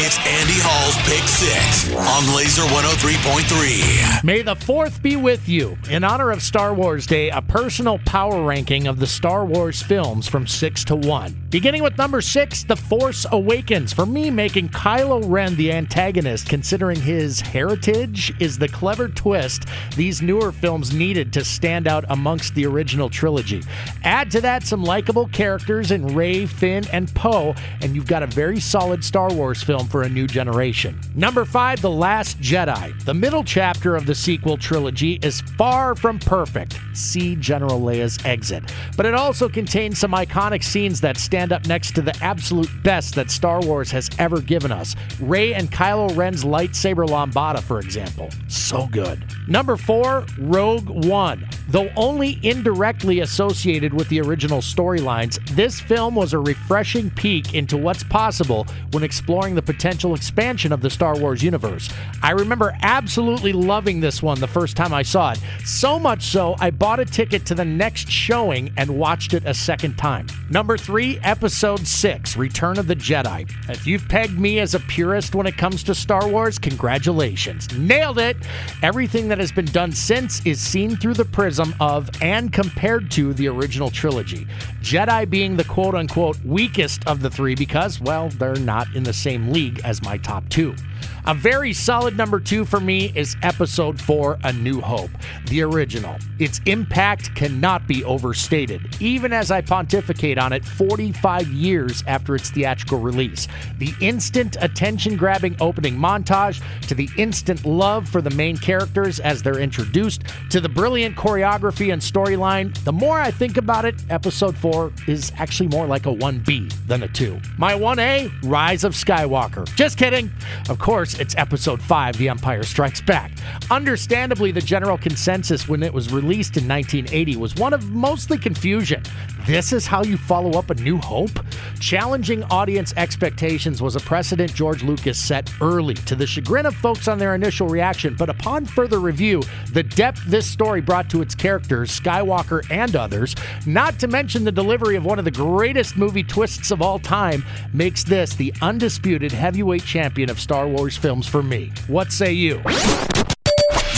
It's Andy Hall's Pick Six on Laser 103.3. May the fourth be with you. In honor of Star Wars Day, a personal power ranking of the Star Wars films from six to one. Beginning with number six, The Force Awakens. For me, making Kylo Ren the antagonist, considering his heritage, is the clever twist these newer films needed to stand out amongst the original trilogy. Add to that some likable characters in Rey, Finn, and Poe, and you've got a very solid Star Wars film for a new generation. Number five, The Last Jedi. The middle chapter of the sequel trilogy is far from perfect. See General Leia's exit. But it also contains some iconic scenes that stand up next to the absolute best that Star Wars has ever given us. Rey and Kylo Ren's lightsaber lambada, for example. So good. Number four, Rogue One. Though only indirectly associated with the original storylines, this film was a refreshing peek into what's possible when exploring the potential expansion of the Star Wars universe. I remember absolutely loving this one the first time I saw it. So much so, I bought a ticket to the next showing and watched it a second time. Number three, Episode 6 Return of the Jedi. If you've pegged me as a purist when it comes to Star Wars, congratulations. Nailed it! Everything that has been done since is seen through the prism of and compared to the original trilogy. Jedi being the quote unquote weakest of the three because, well, they're not in the same league as my top two. A very solid number two for me is episode four, A New Hope, the original. Its impact cannot be overstated, even as I pontificate on it 45 years after its theatrical release. The instant attention grabbing opening montage, to the instant love for the main characters as they're introduced, to the brilliant choreography and storyline, the more I think about it, episode four is actually more like a 1B than a 2. My 1A, Rise of Skywalker. Just kidding. Of course, it's episode 5, The Empire Strikes Back. Understandably, the general consensus when it was released in 1980 was one of mostly confusion. This is how you follow up A New Hope? Challenging audience expectations was a precedent George Lucas set early, to the chagrin of folks on their initial reaction. But upon further review, the depth this story brought to its characters, Skywalker and others, not to mention the delivery of one of the greatest movie twists of all time, makes this the undisputed heavyweight champion of Star Wars films for me. What say you?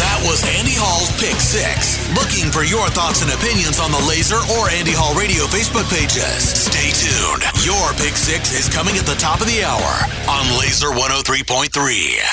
That was Andy Hall's Pick Six. Looking for your thoughts and opinions on the Laser or Andy Hall Radio Facebook pages. Stay tuned. Your Pick Six is coming at the top of the hour on Laser 103.3.